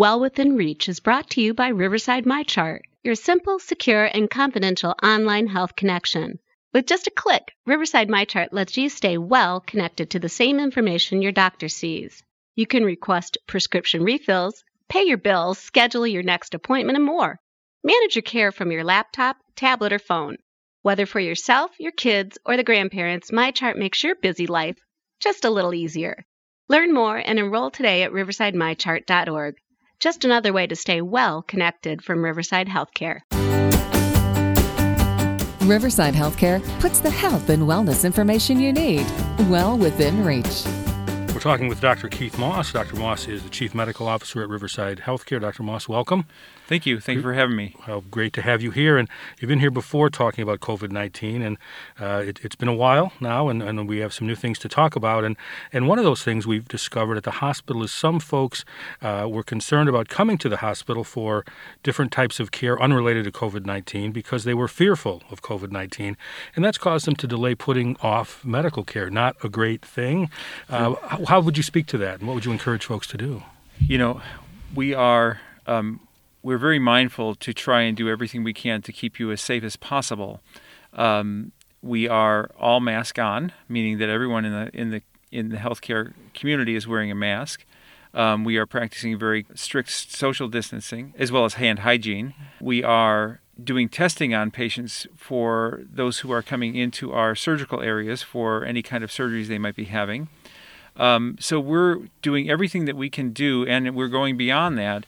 Well Within Reach is brought to you by Riverside MyChart, your simple, secure, and confidential online health connection. With just a click, Riverside MyChart lets you stay well connected to the same information your doctor sees. You can request prescription refills, pay your bills, schedule your next appointment, and more. Manage your care from your laptop, tablet, or phone. Whether for yourself, your kids, or the grandparents, MyChart makes your busy life just a little easier. Learn more and enroll today at riversidemychart.org. Just another way to stay well connected from Riverside Healthcare. Riverside Healthcare puts the health and wellness information you need well within reach. We're talking with Dr. Keith Moss. Dr. Moss is the Chief Medical Officer at Riverside Healthcare. Dr. Moss, welcome. Thank you. Thank you for having me. Well, great to have you here. And you've been here before talking about COVID 19, and uh, it, has been a while now, and, and, we have some new things to talk about. And, and one of those things we've discovered at the hospital is some folks uh, were concerned about coming to the hospital for different types of care unrelated to COVID 19 because they were fearful of COVID 19. And that's caused them to delay putting off medical care. Not a great thing. Uh, how, how, would you speak to that, and what would you encourage folks to do? You know, we are. Um, we're very mindful to try and do everything we can to keep you as safe as possible. Um, we are all mask on, meaning that everyone in the in the in the healthcare community is wearing a mask. Um, we are practicing very strict social distancing as well as hand hygiene. We are doing testing on patients for those who are coming into our surgical areas for any kind of surgeries they might be having. Um, so we're doing everything that we can do, and we're going beyond that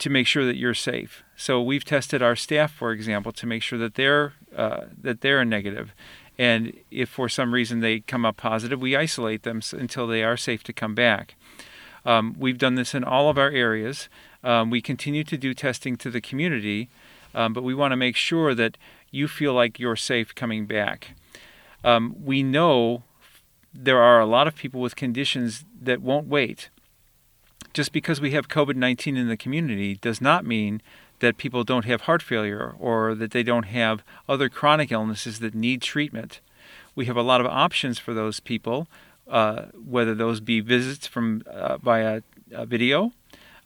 to make sure that you're safe. So we've tested our staff, for example, to make sure that they're uh, that they're negative. And if for some reason they come up positive, we isolate them until they are safe to come back. Um, we've done this in all of our areas. Um, we continue to do testing to the community, um, but we want to make sure that you feel like you're safe coming back. Um, we know there are a lot of people with conditions that won't wait just because we have COVID 19 in the community does not mean that people don't have heart failure or that they don't have other chronic illnesses that need treatment. We have a lot of options for those people, uh, whether those be visits from uh, via video,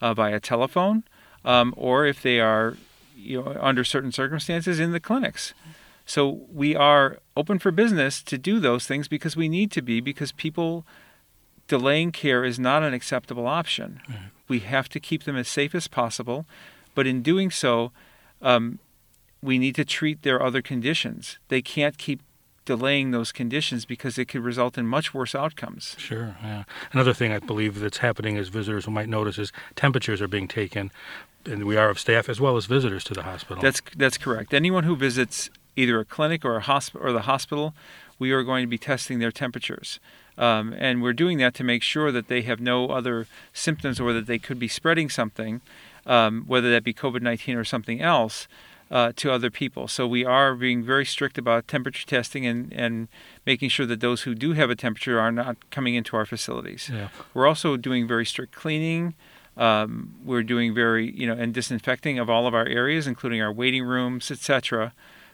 uh, via telephone, um, or if they are, you know, under certain circumstances in the clinics. So we are open for business to do those things because we need to be because people delaying care is not an acceptable option. Mm-hmm. We have to keep them as safe as possible, but in doing so, um, we need to treat their other conditions. They can't keep delaying those conditions because it could result in much worse outcomes. Sure. Yeah. Another thing I believe that's happening as visitors who might notice is temperatures are being taken, and we are of staff as well as visitors to the hospital. That's that's correct. Anyone who visits either a clinic or a hospital or the hospital, we are going to be testing their temperatures. Um, and we're doing that to make sure that they have no other symptoms or that they could be spreading something, um, whether that be COVID 19 or something else, uh, to other people. So we are being very strict about temperature testing and, and making sure that those who do have a temperature are not coming into our facilities. Yeah. We're also doing very strict cleaning. Um, we're doing very, you know, and disinfecting of all of our areas, including our waiting rooms, etc.,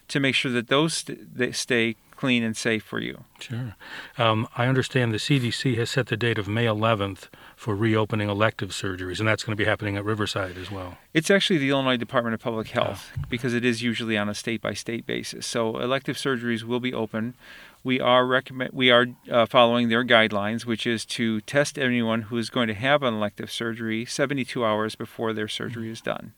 to make sure that those st- they stay clean and safe for you. Sure. Um, I understand the CDC has set the date of May 11th for reopening elective surgeries, and that's going to be happening at Riverside as well. It's actually the Illinois Department of Public Health because it is usually on a state by state basis. So elective surgeries will be open. We are recommend we are uh, following their guidelines, which is to test anyone who is going to have an elective surgery 72 hours before their surgery mm-hmm. is done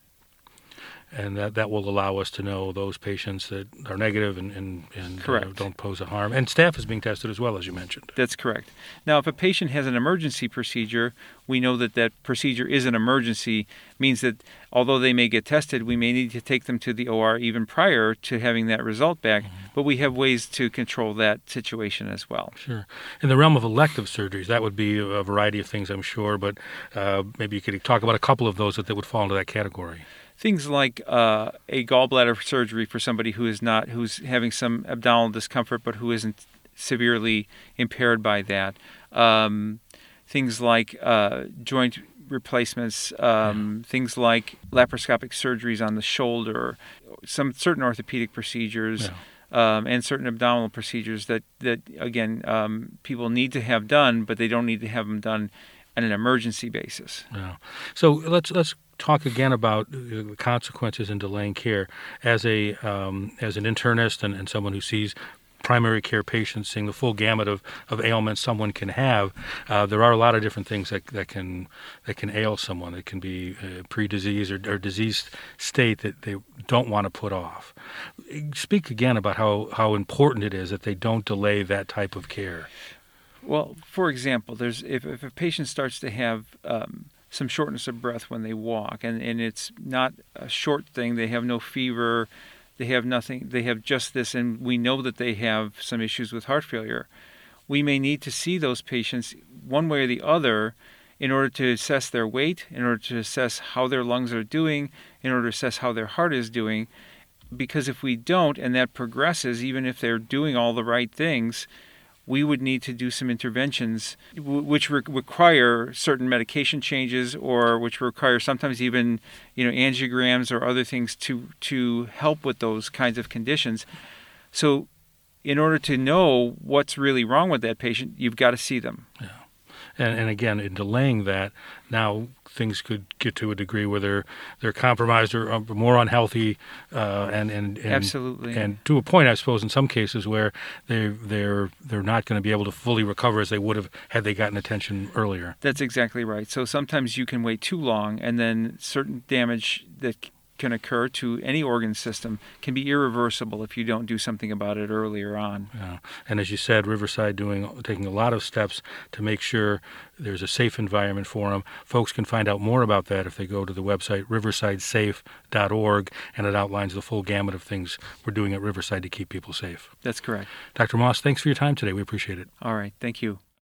and that, that will allow us to know those patients that are negative and, and, and uh, don't pose a harm. And staff is being tested as well, as you mentioned. That's correct. Now, if a patient has an emergency procedure, we know that that procedure is an emergency, means that although they may get tested, we may need to take them to the OR even prior to having that result back. Mm-hmm. But we have ways to control that situation as well. Sure. In the realm of elective surgeries, that would be a variety of things, I'm sure, but uh, maybe you could talk about a couple of those that, that would fall into that category things like uh, a gallbladder surgery for somebody who is not who's having some abdominal discomfort but who isn't severely impaired by that. Um, things like uh, joint replacements, um, yeah. things like laparoscopic surgeries on the shoulder, some certain orthopedic procedures. Yeah. Um, and certain abdominal procedures that, that again, um, people need to have done, but they don't need to have them done on an emergency basis. Yeah. So let's let's talk again about the consequences in delaying care as a um, as an internist and, and someone who sees primary care patients, seeing the full gamut of, of ailments someone can have, uh, there are a lot of different things that, that can that can ail someone. It can be a pre-disease or, or diseased state that they don't want to put off. Speak again about how, how important it is that they don't delay that type of care. Well, for example, there's if, if a patient starts to have um, some shortness of breath when they walk, and, and it's not a short thing, they have no fever, they have nothing, they have just this, and we know that they have some issues with heart failure. We may need to see those patients one way or the other in order to assess their weight, in order to assess how their lungs are doing, in order to assess how their heart is doing. Because if we don't, and that progresses, even if they're doing all the right things, we would need to do some interventions which re- require certain medication changes or which require sometimes even you know angiograms or other things to to help with those kinds of conditions. So in order to know what's really wrong with that patient you've got to see them. Yeah and, and again in delaying that now things could get to a degree where they're they're compromised or more unhealthy, uh, and, and, and absolutely, and to a point, I suppose, in some cases where they they're they're not going to be able to fully recover as they would have had they gotten attention earlier. That's exactly right. So sometimes you can wait too long, and then certain damage that can occur to any organ system can be irreversible if you don't do something about it earlier on. Yeah. And as you said, Riverside doing taking a lot of steps to make sure there's a safe environment for them. Folks can find out more about that if they go to the website riversidesafe.org and it outlines the full gamut of things we're doing at Riverside to keep people safe. That's correct. Dr. Moss, thanks for your time today. We appreciate it. All right. Thank you.